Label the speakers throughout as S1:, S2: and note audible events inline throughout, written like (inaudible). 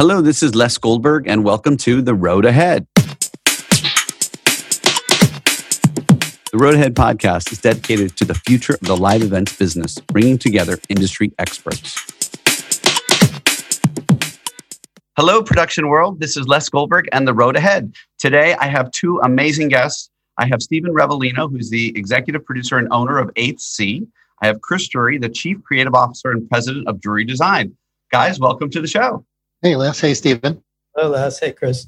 S1: Hello, this is Les Goldberg, and welcome to The Road Ahead. The Road Ahead podcast is dedicated to the future of the live events business, bringing together industry experts. Hello, production world. This is Les Goldberg and The Road Ahead. Today, I have two amazing guests. I have Steven Rivellino, who's the executive producer and owner of Eighth Sea. I have Chris Drury, the chief creative officer and president of Drury Design. Guys, welcome to the show.
S2: Hey, Les. Hey, Steven.
S3: Hello, Les. Hey, Chris.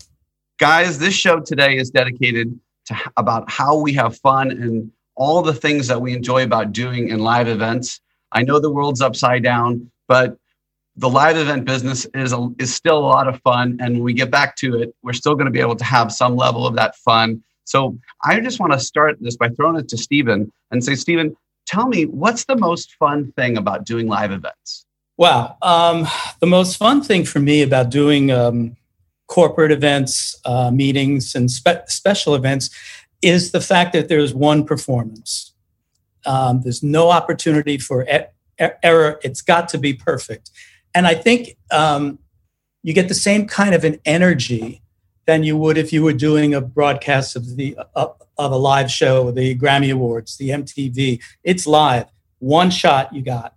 S1: Guys, this show today is dedicated to about how we have fun and all the things that we enjoy about doing in live events. I know the world's upside down, but the live event business is a, is still a lot of fun, and when we get back to it, we're still going to be able to have some level of that fun. So I just want to start this by throwing it to Steven and say, Steven, tell me what's the most fun thing about doing live events?
S3: Wow. Um, the most fun thing for me about doing um, corporate events, uh, meetings, and spe- special events is the fact that there's one performance. Um, there's no opportunity for e- error. It's got to be perfect. And I think um, you get the same kind of an energy than you would if you were doing a broadcast of the uh, of a live show, the Grammy Awards, the MTV. It's live, one shot you got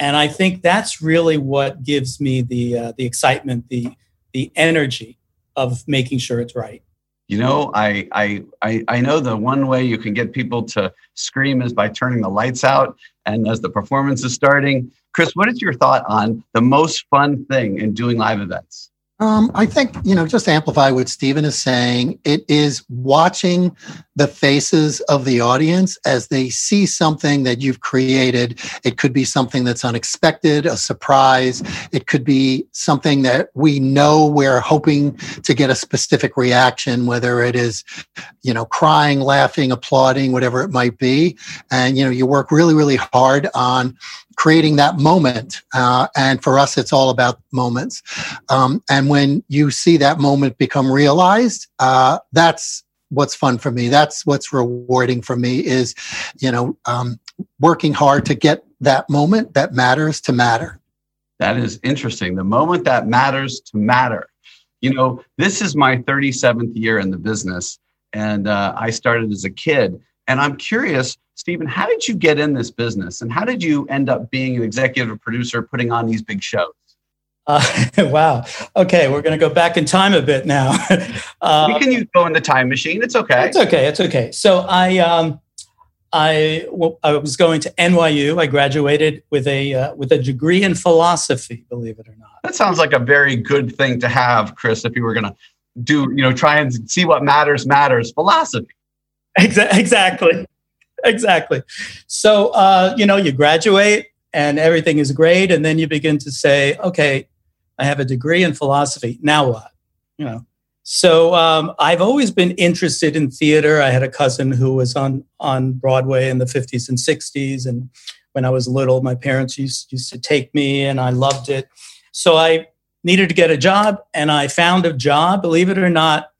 S3: and I think that's really what gives me the uh, the excitement, the the energy of making sure it's right.
S1: You know, I, I I I know the one way you can get people to scream is by turning the lights out, and as the performance is starting. Chris, what is your thought on the most fun thing in doing live events?
S2: Um, I think, you know, just to amplify what Steven is saying, it is watching the faces of the audience as they see something that you've created. It could be something that's unexpected, a surprise. It could be something that we know we're hoping to get a specific reaction, whether it is, you know, crying, laughing, applauding, whatever it might be. And, you know, you work really, really hard on creating that moment. Uh, and for us, it's all about moments. Um, and when you see that moment become realized, uh, that's what's fun for me. That's what's rewarding for me is, you know, um, working hard to get that moment that matters to matter.
S1: That is interesting. The moment that matters to matter. You know, this is my 37th year in the business, and uh, I started as a kid. And I'm curious, Steven, how did you get in this business and how did you end up being an executive producer putting on these big shows?
S3: Uh, (laughs) wow. Okay, we're going to go back in time a bit now. (laughs)
S1: uh, we can use go in the time machine. It's okay.
S3: It's okay. It's okay. So I, um, I, well, I was going to NYU. I graduated with a uh, with a degree in philosophy. Believe it or not.
S1: That sounds like a very good thing to have, Chris. If you were going to do, you know, try and see what matters matters. Philosophy.
S3: Exactly. Exactly. So, uh, you know, you graduate and everything is great. And then you begin to say, okay, I have a degree in philosophy. Now what? You know, so um, I've always been interested in theater. I had a cousin who was on on Broadway in the 50s and 60s, and when I was little, my parents used used to take me, and I loved it. So I needed to get a job, and I found a job, believe it or not,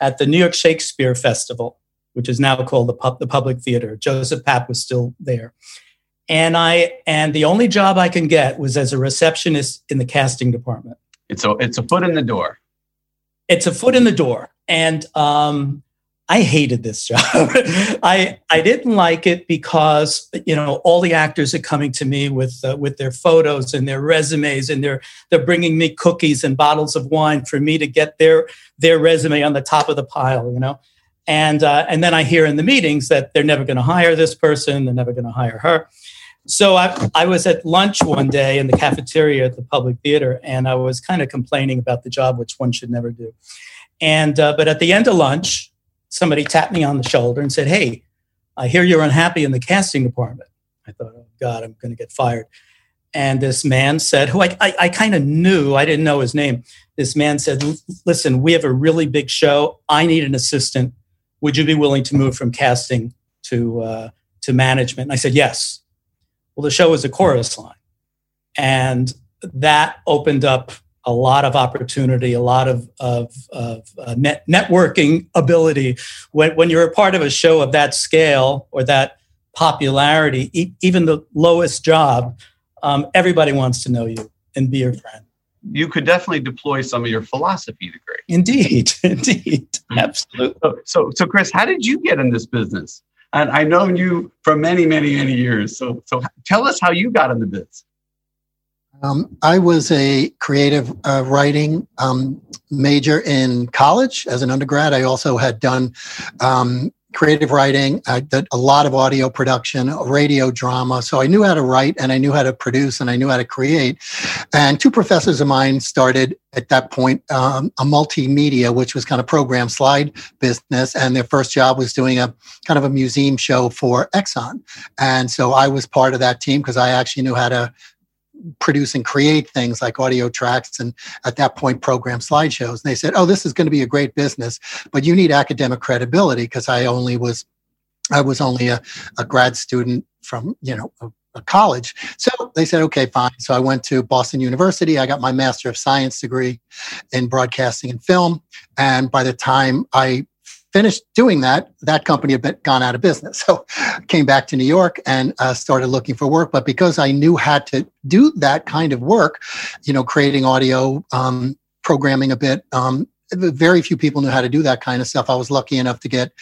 S3: at the New York Shakespeare Festival which is now called the, Pub- the Public Theater. Joseph Papp was still there. And I and the only job I can get was as a receptionist in the casting department.
S1: It's a it's a foot in the door.
S3: It's a foot in the door, and um, I hated this (laughs) job. I I didn't like it because you know all the actors are coming to me with uh, with their photos and their resumes, and they're they're bringing me cookies and bottles of wine for me to get their their resume on the top of the pile. You know, and, uh, and then I hear in the meetings that they're never going to hire this person, they're never going to hire her. So I, I was at lunch one day in the cafeteria at the public theater, and I was kind of complaining about the job, which one should never do. And uh, but at the end of lunch, somebody tapped me on the shoulder and said, "Hey, I hear you're unhappy in the casting department." I thought, "Oh God, I'm going to get fired." And this man said, who I, I, I kind of knew, I didn't know his name. This man said, "Listen, we have a really big show. I need an assistant would you be willing to move from casting to uh, to management? And I said yes. Well, the show was a chorus line, and that opened up a lot of opportunity, a lot of of, of uh, net, networking ability. When when you're a part of a show of that scale or that popularity, e- even the lowest job, um, everybody wants to know you and be your friend.
S1: You could definitely deploy some of your philosophy degree.
S3: Indeed, (laughs) indeed, absolutely.
S1: So, so, so, Chris, how did you get in this business? And I know you for many, many, many years. So, so tell us how you got in the biz.
S2: Um, I was a creative uh, writing um, major in college as an undergrad. I also had done um, creative writing. I did a lot of audio production, radio drama. So I knew how to write and I knew how to produce and I knew how to create. And two professors of mine started at that point um, a multimedia, which was kind of program slide business. And their first job was doing a kind of a museum show for Exxon. And so I was part of that team because I actually knew how to produce and create things like audio tracks and at that point program slideshows. And they said, "Oh, this is going to be a great business, but you need academic credibility because I only was I was only a, a grad student from you know a, a college." So they said, "Okay, fine." So I went to Boston University. I got my Master of Science degree in broadcasting and film, and by the time I finished doing that, that company had been, gone out of business. So came back to New York and uh, started looking for work. But because I knew how to do that kind of work, you know, creating audio, um, programming a bit, um, very few people knew how to do that kind of stuff. I was lucky enough to get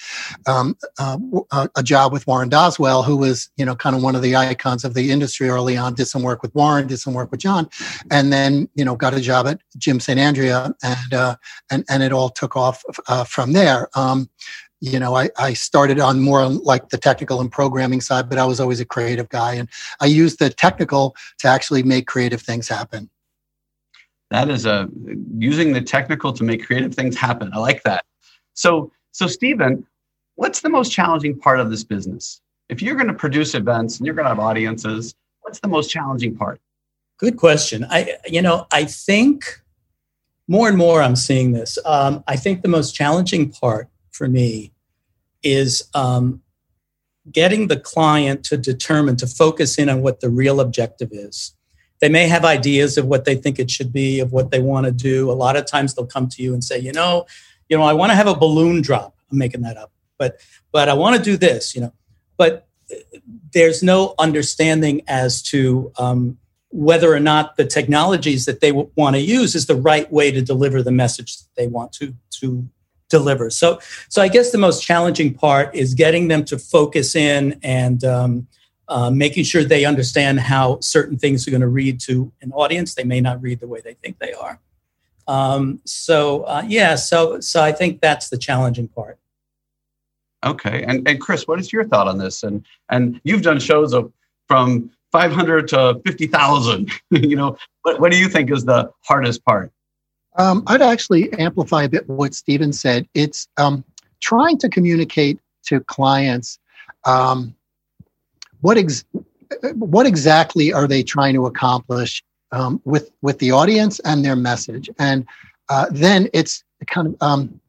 S2: um, uh, a job with Warren Doswell, who was, you know, kind of one of the icons of the industry early on. Did some work with Warren, did some work with John, and then, you know, got a job at Jim St. Andrea, and uh, and and it all took off uh, from there. Um, you know, I, I started on more like the technical and programming side, but I was always a creative guy, and I used the technical to actually make creative things happen.
S1: That is a using the technical to make creative things happen. I like that. So, so Steven, what's the most challenging part of this business? If you're going to produce events and you're going to have audiences, what's the most challenging part?
S3: Good question. I, you know, I think more and more I'm seeing this. Um, I think the most challenging part for me is um, getting the client to determine to focus in on what the real objective is they may have ideas of what they think it should be, of what they want to do. A lot of times they'll come to you and say, you know, you know, I want to have a balloon drop. I'm making that up, but but I want to do this, you know. But there's no understanding as to um, whether or not the technologies that they want to use is the right way to deliver the message that they want to to deliver. So so I guess the most challenging part is getting them to focus in and um, uh, making sure they understand how certain things are going to read to an audience. They may not read the way they think they are. Um, so uh, yeah, so so I think that's the challenging part.
S1: Okay, and and Chris, what is your thought on this? And and you've done shows of from 500 to 50,000. (laughs) you know, what what do you think is the hardest part?
S2: Um, I'd actually amplify a bit what Steven said. It's um, trying to communicate to clients um, what ex- what exactly are they trying to accomplish um, with with the audience and their message? And uh, then it's kind of um,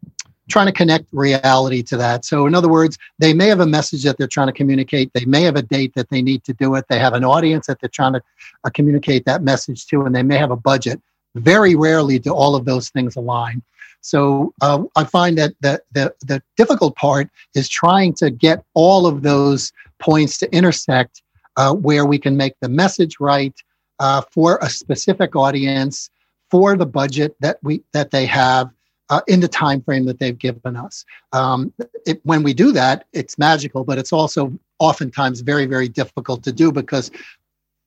S2: trying to connect reality to that. So in other words they may have a message that they're trying to communicate. They may have a date that they need to do it. They have an audience that they're trying to uh, communicate that message to and they may have a budget. Very rarely do all of those things align. So uh, I find that the, the, the difficult part is trying to get all of those points to intersect uh, where we can make the message right uh, for a specific audience for the budget that we that they have uh, in the time frame that they've given us. Um, it, when we do that, it's magical, but it's also oftentimes very very difficult to do because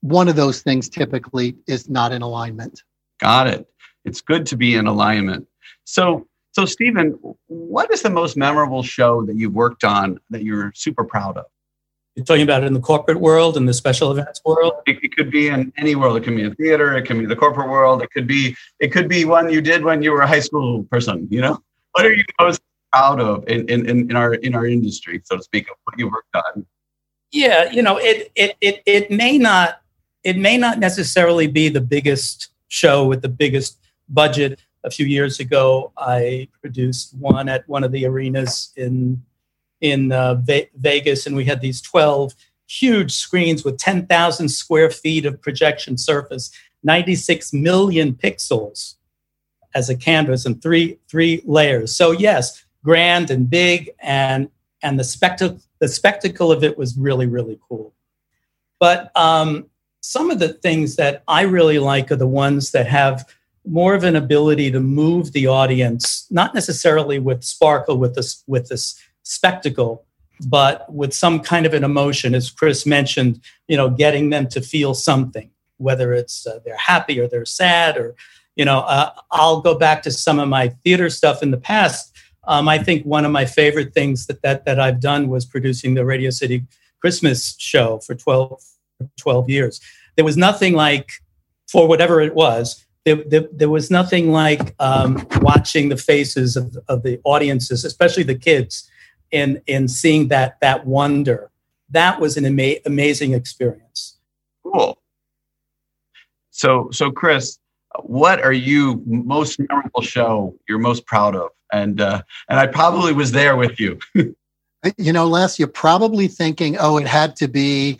S2: one of those things typically is not in alignment.
S1: Got it. It's good to be in alignment. So, so Steven, what is the most memorable show that you've worked on that you're super proud of?
S3: You're talking about it in the corporate world and the special events world.
S1: It, it, could be in any world. It can be a theater. It can be the corporate world. It could be it could be one you did when you were a high school person. You know, what are you most proud of in, in, in our in our industry, so to speak, of what you worked on?
S3: Yeah, you know, it it it it may not it may not necessarily be the biggest show with the biggest budget a few years ago, I produced one at one of the arenas in in uh, Ve- Vegas, and we had these twelve huge screens with ten thousand square feet of projection surface, ninety six million pixels as a canvas, and three three layers. So yes, grand and big, and and the spectacle the spectacle of it was really really cool. But um, some of the things that I really like are the ones that have more of an ability to move the audience, not necessarily with sparkle, with this with this spectacle, but with some kind of an emotion, as Chris mentioned, you know, getting them to feel something, whether it's uh, they're happy or they're sad, or you know, uh, I'll go back to some of my theater stuff in the past. Um, I think one of my favorite things that, that that I've done was producing the Radio City Christmas show for 12, 12 years. There was nothing like, for whatever it was, there, there, there was nothing like um, watching the faces of, of the audiences, especially the kids, and, and seeing that, that wonder. That was an ama- amazing experience.
S1: Cool. So, so Chris, what are you most memorable show you're most proud of? And uh, and I probably was there with you. (laughs)
S2: you know les you're probably thinking oh it had to be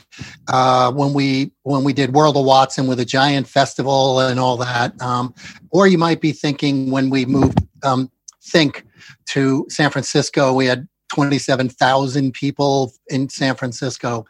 S2: uh, when we when we did world of watson with a giant festival and all that um, or you might be thinking when we moved um, think to san francisco we had 27000 people in san francisco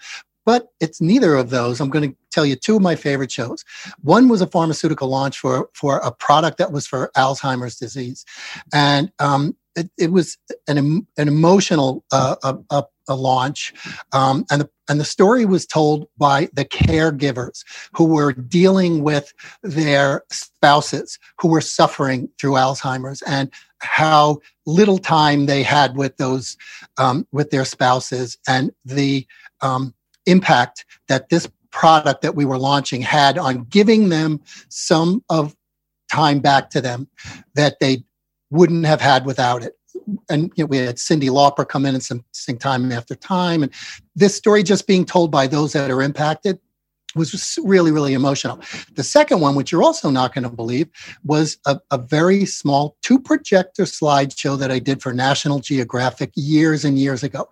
S2: but it's neither of those. I'm going to tell you two of my favorite shows. One was a pharmaceutical launch for for a product that was for Alzheimer's disease, and um, it, it, was an an emotional uh, a, a, a launch, um, and the and the story was told by the caregivers who were dealing with their spouses who were suffering through Alzheimer's and how little time they had with those um, with their spouses and the um, impact that this product that we were launching had on giving them some of time back to them that they wouldn't have had without it. And you know, we had Cyndi Lauper come in and sing time after time, and this story just being told by those that are impacted was really, really emotional. The second one, which you're also not going to believe, was a, a, very small two projector slideshow that I did for National Geographic years and years ago,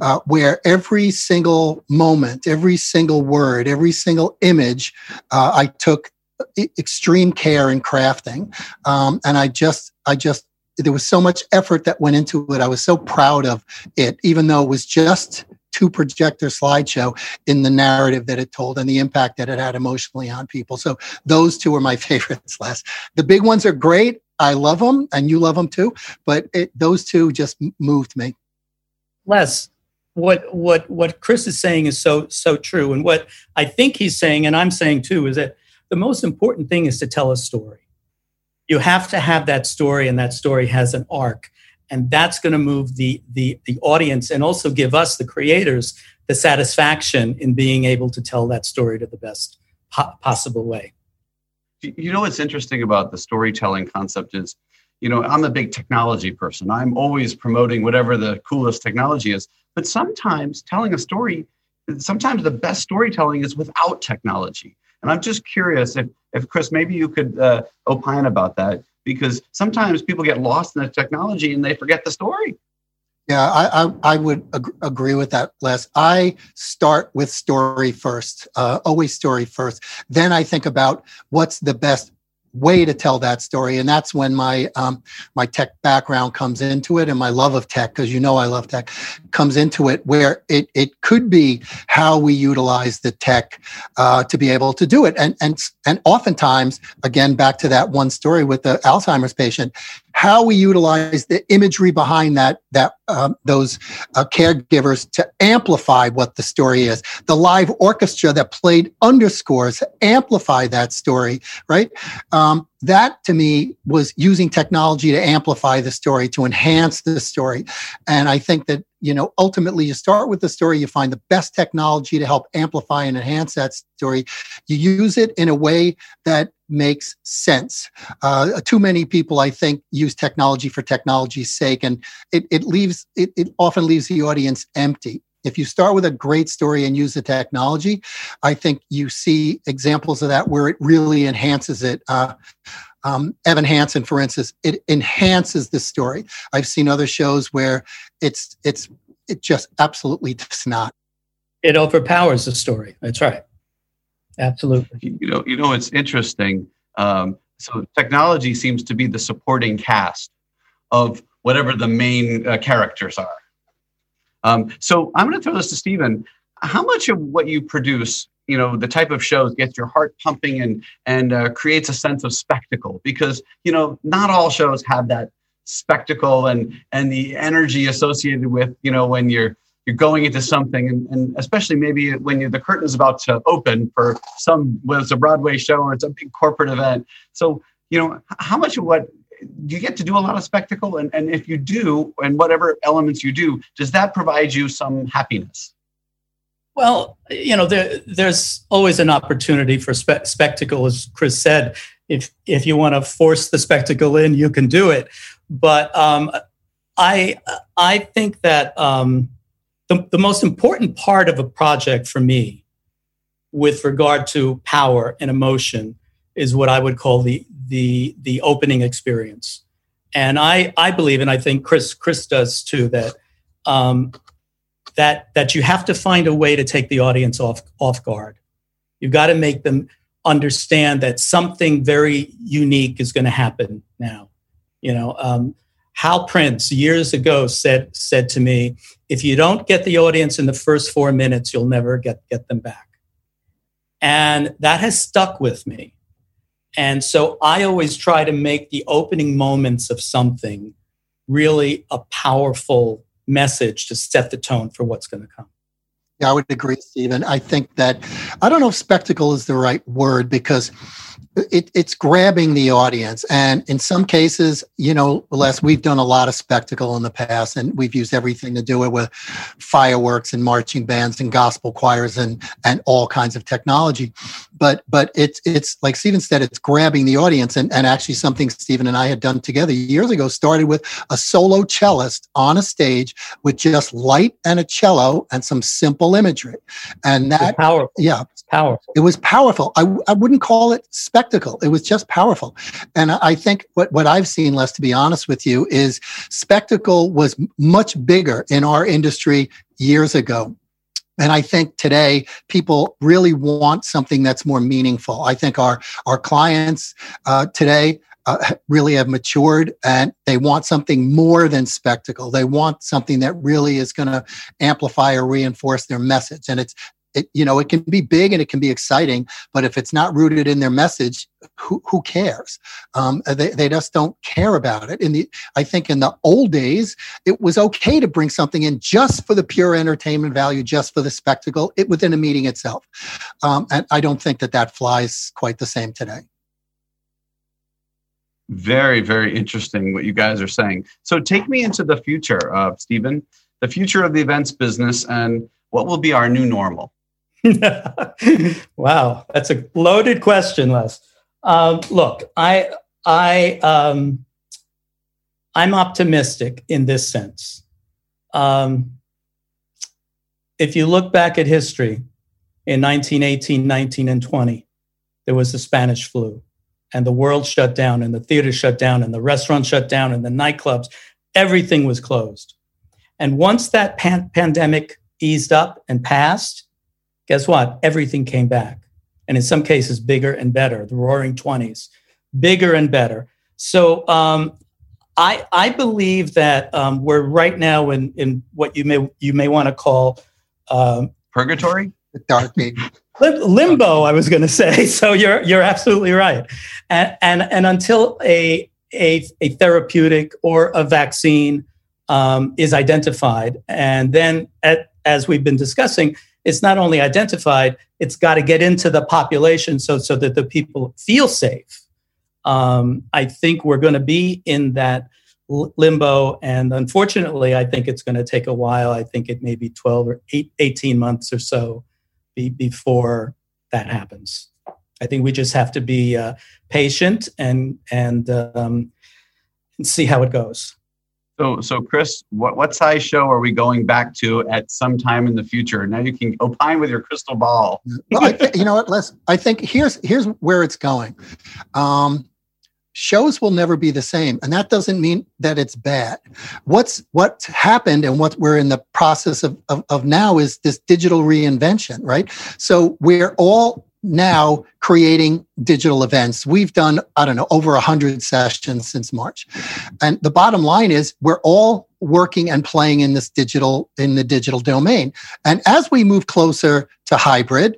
S2: uh, where every single moment, every single word, every single image, uh, I took extreme care in crafting. Um, and I just, I just, there was so much effort that went into it. I was so proud of it, even though it was just two projector slideshow in the narrative that it told and the impact that it had emotionally on people. So those two are my (laughs) favorites, Les. The big ones are great. I love them and you love them too, but it, those two just moved me.
S3: Les, what what what Chris is saying is so so true, and what I think he's saying, and I'm saying too, is that the most important thing is to tell a story. You have to have that story, and that story has an arc. And that's going to move the, the the audience and also give us the creators the satisfaction in being able to tell that story to the best po- possible way.
S1: You know what's interesting about the storytelling concept is you know i'm a big technology person. I'm always promoting whatever the coolest technology is. But sometimes telling a story sometimes the best storytelling is without technology and i'm just curious if if chris maybe you could uh, opine about that because sometimes people get lost in the technology and they forget the story.
S2: Yeah, I, I, I would ag- agree with that, Les. I start with story first, uh, always story first. Then I think about what's the best way to tell that story. And that's when my um, my tech background comes into it and my love of tech because you know i love tech comes into it where it it could be how we utilize the tech uh, to be able to do it. And and and oftentimes again back to that one story with the alzheimer's patient how we utilize the imagery behind that that um, those uh, caregivers to amplify what the story is. The live orchestra that played underscores amplify that story right? Um, that to me was using technology to amplify the story to enhance the story. And i think that you know ultimately you start with the story you find the best technology to help amplify and enhance that story. You use it in a way that makes sense. Uh, too many people i think use technology for technology's sake and it, it leaves it, it often leaves the audience empty if you start with a great story and use the technology, I think you see examples of that where it really enhances it. Uh, um, Evan Hansen, for instance, it enhances the story. I've seen other shows where it's it's it just absolutely does not.
S3: It overpowers the story. That's right. Absolutely.
S1: You know, you know, it's interesting. Um, so technology seems to be the supporting cast of whatever the main uh, characters are. Um, so I'm going to throw this to Steven. How much of what you produce you know the type of shows gets your heart pumping and and uh, creates a sense of spectacle because you know not all shows have that spectacle and and the energy associated with you know when you're you're going into something and, and especially maybe when you're, the curtain is about to open for some whether it's a broadway show or it's a big corporate event so you know how much of what you get to do a lot of spectacle and, and if you do and whatever elements you do does that provide you some happiness?
S3: Well you know there, there's always an opportunity for spe- spectacle as chris said. If if you want to force the spectacle in you can do it. But um, i i think that um, the, the most important part of a project for me with regard to power and emotion is what i would call the the the opening experience. And I I believe, and I think Chris Chris does too, that um, that that you have to find a way to take the audience off off guard. You've got to make them understand that something very unique is going to happen now. You know, um, Hal Prince years ago said said to me, "If you don't get the audience in the first four minutes, you'll never get get them back." And that has stuck with me. And so I always try to make the opening moments of something really a powerful message to set the tone for what's going to come.
S2: Yeah, I would agree, Steven. I think that I don't know if spectacle is the right word because it, it's grabbing the audience. And in some cases, you know, Les, we've done a lot of spectacle in the past and we've used everything to do it with fireworks and marching bands and gospel choirs and, and all kinds of technology. But, but it's, it's like Steven said, it's grabbing the audience. And, and actually something Steven and I had done together years ago started with a solo cellist on a stage with just light and a cello and some simple imagery. And that,
S3: powerful.
S2: yeah,
S3: powerful.
S2: It was powerful. I, I wouldn't call it spectacle. It was just powerful. And I think what, what I've seen, Les, to be honest with you, is spectacle was much bigger in our industry years ago. And I think today people really want something that's more meaningful. I think our, our clients uh, today uh, really have matured and they want something more than spectacle. They want something that really is going to amplify or reinforce their message. And it's it, you know, it can be big and it can be exciting, but if it's not rooted in their message, who, who cares? Um, they, they just don't care about it. In the, I think in the old days, it was okay to bring something in just for the pure entertainment value, just for the spectacle it, within a meeting itself. Um, and I don't think that that flies quite the same today.
S1: Very, very interesting what you guys are saying. So take me into the future, uh, Steven, the future of the events business and what will be our new normal? (laughs)
S3: wow, that's a loaded question, Les. Um, look, I, I, um, I'm optimistic in this sense. Um, if you look back at history in 1918, 19, and 20, there was the Spanish flu, and the world shut down, and the theater shut down, and the restaurants shut down, and the nightclubs. Everything was closed. And once that pan- pandemic eased up and passed, guess what? Everything came back. And in some cases, bigger and better, the roaring 20s, bigger and better. So um, I, I believe that um, we're right now in, in what you may, you may want to call
S1: um, purgatory?
S2: The dark age.
S3: Limbo, I was going to say. (laughs) So you're, you're absolutely right. And, and, and until a, a, a therapeutic or a vaccine um, is identified, and then at, as we've been discussing, it's not only identified, it's got to get into the population so, so that the people feel safe. Um, I think we're going to be in that limbo. And unfortunately, I think it's going to take a while. I think it may be 12 or 18 months or so be, before that happens. I think we just have to be uh, patient and, and, um, and see how it goes.
S1: So, so Chris, what, what size show are we going back to at some time in the future? Now you can opine with your crystal ball.
S2: well, th- you know what, Les? I think here's here's where it's going. Um, shows will never be the same, and that doesn't mean that it's bad. What's what's happened and what we're in the process of, of, of now is this digital reinvention, right? So we're all now creating digital events. We've done, I don't know, over 100 sessions since March. And the bottom line is we're all working and playing in this digital, in the digital domain. And as we move closer to hybrid,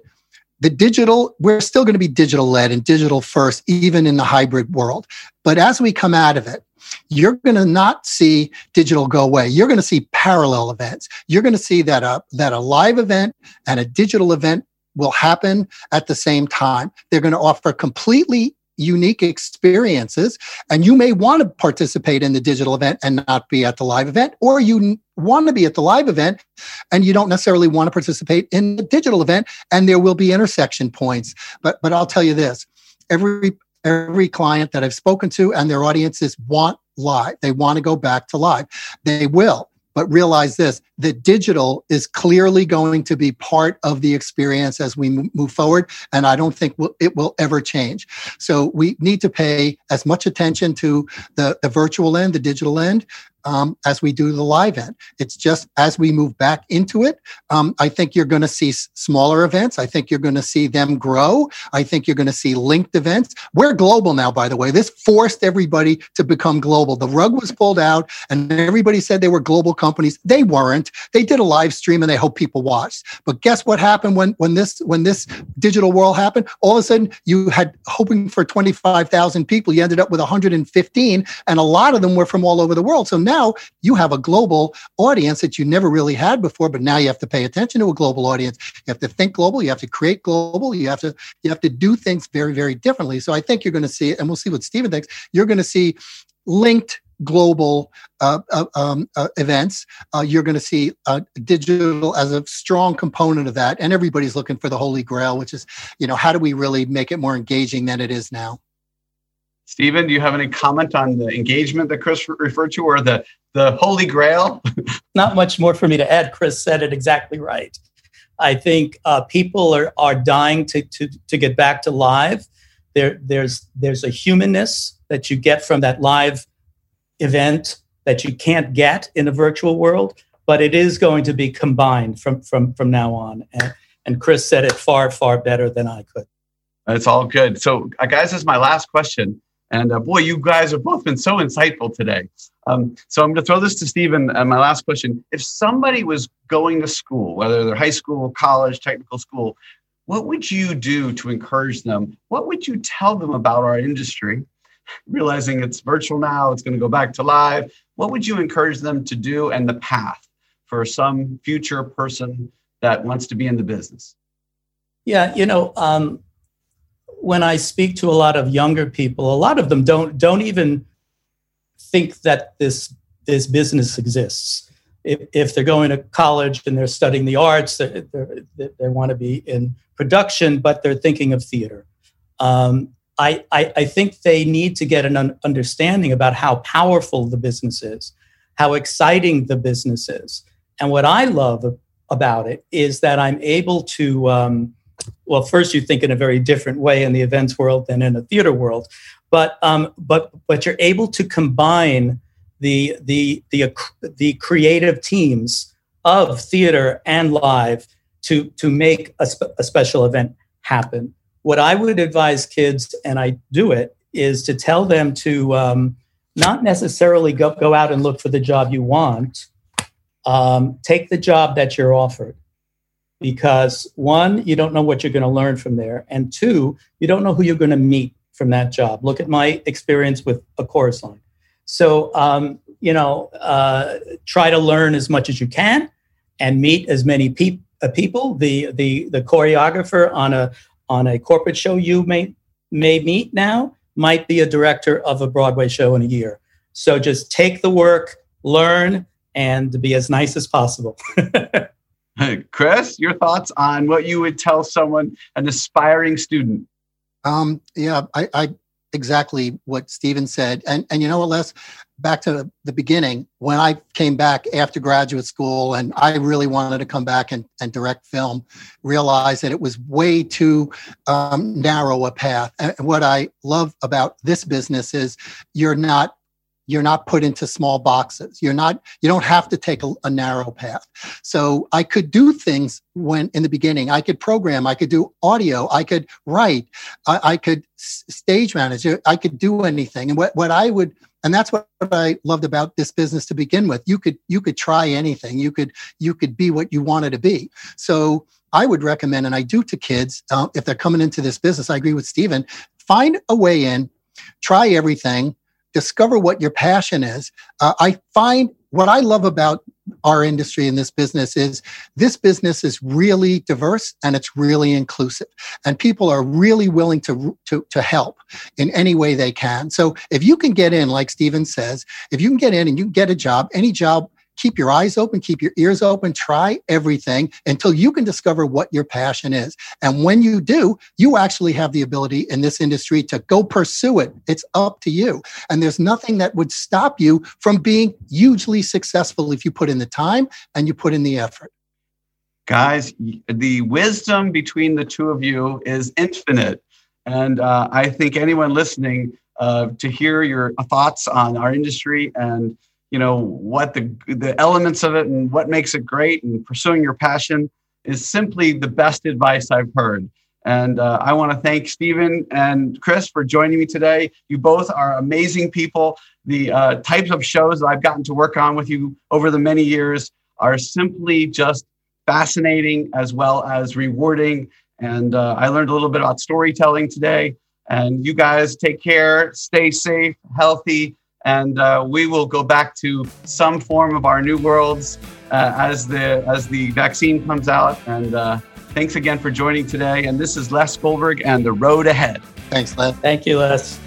S2: the digital, we're still going to be digital led and digital first, even in the hybrid world. But as we come out of it, you're going to not see digital go away. You're going to see parallel events. You're going to see that a, that a live event and a digital event will happen at the same time. They're going to offer completely unique experiences and you may want to participate in the digital event and not be at the live event or you want to be at the live event and you don't necessarily want to participate in the digital event and there will be intersection points. But but I'll tell you this every every client that I've spoken to and their audiences want live they want to go back to live. They will but realize this that digital is clearly going to be part of the experience as we move forward and i don't think it will ever change. So we need to pay as much attention to the, the virtual end the digital end um, as we do the live end. It's just as we move back into it, um, I think you're going to see s- smaller events. I think you're going to see them grow. I think you're going to see linked events. We're global now, by the way. This forced everybody to become global. The rug was pulled out, and everybody said they were global companies. They weren't. They did a live stream, and they hope people watched. But guess what happened when when this when this digital world happened? All of a sudden, you had hoping for 25,000 people. You ended up with 115, and a lot of them were from all over the world. So now now you have a global audience that you never really had before, but now you have to pay attention to a global audience. You have to think global. You have to create global. You have to you have to do things very very differently. So I think you're going to see, and we'll see what Steven thinks. You're going to see linked global uh, uh, um, uh, events. Uh, you're going to see uh, digital as a strong component of that, and everybody's looking for the holy grail, which is, you know, how do we really make it more engaging than it is now?
S1: Steven, do you have any comment on the engagement that Chris referred to or the, the holy grail? (laughs)
S3: Not much more for me to add. Chris said it exactly right. I think uh, people are, are dying to, to, to get back to live. There, there's, there's a humanness that you get from that live event that you can't get in a virtual world, but it is going to be combined from, from, from now on. And, and Chris said it far, far better than I could.
S1: It's all good. So, uh, guys, this is my last question. And uh, boy, you guys have both been so insightful today. Um, so I'm going to throw this to Steven. And my last question: If somebody was going to school, whether they're high school, college, technical school, what would you do to encourage them? What would you tell them about our industry? (laughs) Realizing it's virtual now, it's going to go back to live. What would you encourage them to do and the path for some future person that wants to be in the business?
S3: Yeah, you know, um, when I speak to a lot of younger people, a lot of them don't don't even think that this this business exists. If, if they're going to college and they're studying the arts, they they want to be in production, but they're thinking of theater. Um, I, I, I think they need to get an understanding about how powerful the business is, how exciting the business is, and what I love about it is that I'm able to. Um, well, first you think in a very different way in the events world than in a theater world, but um, but but you're able to combine the the the the creative teams of theater and live to to make a, a special event happen. What I would advise kids, and I do it, is to tell them to um, not necessarily go, go out and look for the job you want. Um, take the job that you're offered because one, you don't know what you're going to learn from there, and two, you don't know who you're going to meet from that job. Look at my experience with a chorus line. So, um, you know, uh, try to learn as much as you can and meet as many pe- uh, people. The the the choreographer on a on a corporate show you may may meet now might be a director of a Broadway show in a year. So just take the work, learn, and be as nice as possible. (laughs) (laughs)
S1: Chris, your thoughts on what you would tell someone, an aspiring student?
S2: Um, yeah, I, I exactly what Steven said. And and you know what, Les? Back to the beginning, when I came back after graduate school and I really wanted to come back and, and direct film, realized that it was way too um, narrow a path. And what I love about this business is you're not you're not put into small boxes. You're not you don't have to take a, a, narrow path. So i could do things when in the beginning. I could program. I could do audio. I could write. I, I could stage manage i could do anything. And what, what i would and that's what i loved about this business to begin with. You could you could try anything. You could you could be what you wanted to be. So I would recommend, and I do to kids uh, if they're coming into this business, I agree with Steven, find a way in, try everything, discover what your passion is. Uh, I find what I love about our industry in this business is this business is really diverse and it's really inclusive and people are really willing to, to, to help in any way they can so if you can get in like steven says if you can get in and you can get a job any job keep your eyes open, keep your ears open, try everything until you can discover what your passion is. And when you do, you actually have the ability in this industry to go pursue it. It's up to you. And there's nothing that would stop you from being hugely successful if you put in the time and you put in the effort.
S1: Guys, the wisdom between the two of you is infinite. And uh, I think anyone listening uh, to hear your thoughts on our industry and you know what the the elements of it and what makes it great and pursuing your passion is simply the best advice I've heard. And uh, I want to thank Steven and Chris for joining me today. You both are amazing people. The uh, types of shows that I've gotten to work on with you over the many years are simply just fascinating as well as rewarding. And uh, I learned a little bit about storytelling today. And you guys take care, stay safe, healthy, and uh, we will go back to some form of our new worlds uh, as the as the vaccine comes out. And uh, thanks again for joining today. And this is Les Goldberg and the road ahead.
S2: Thanks, Les.
S3: Thank you, Les.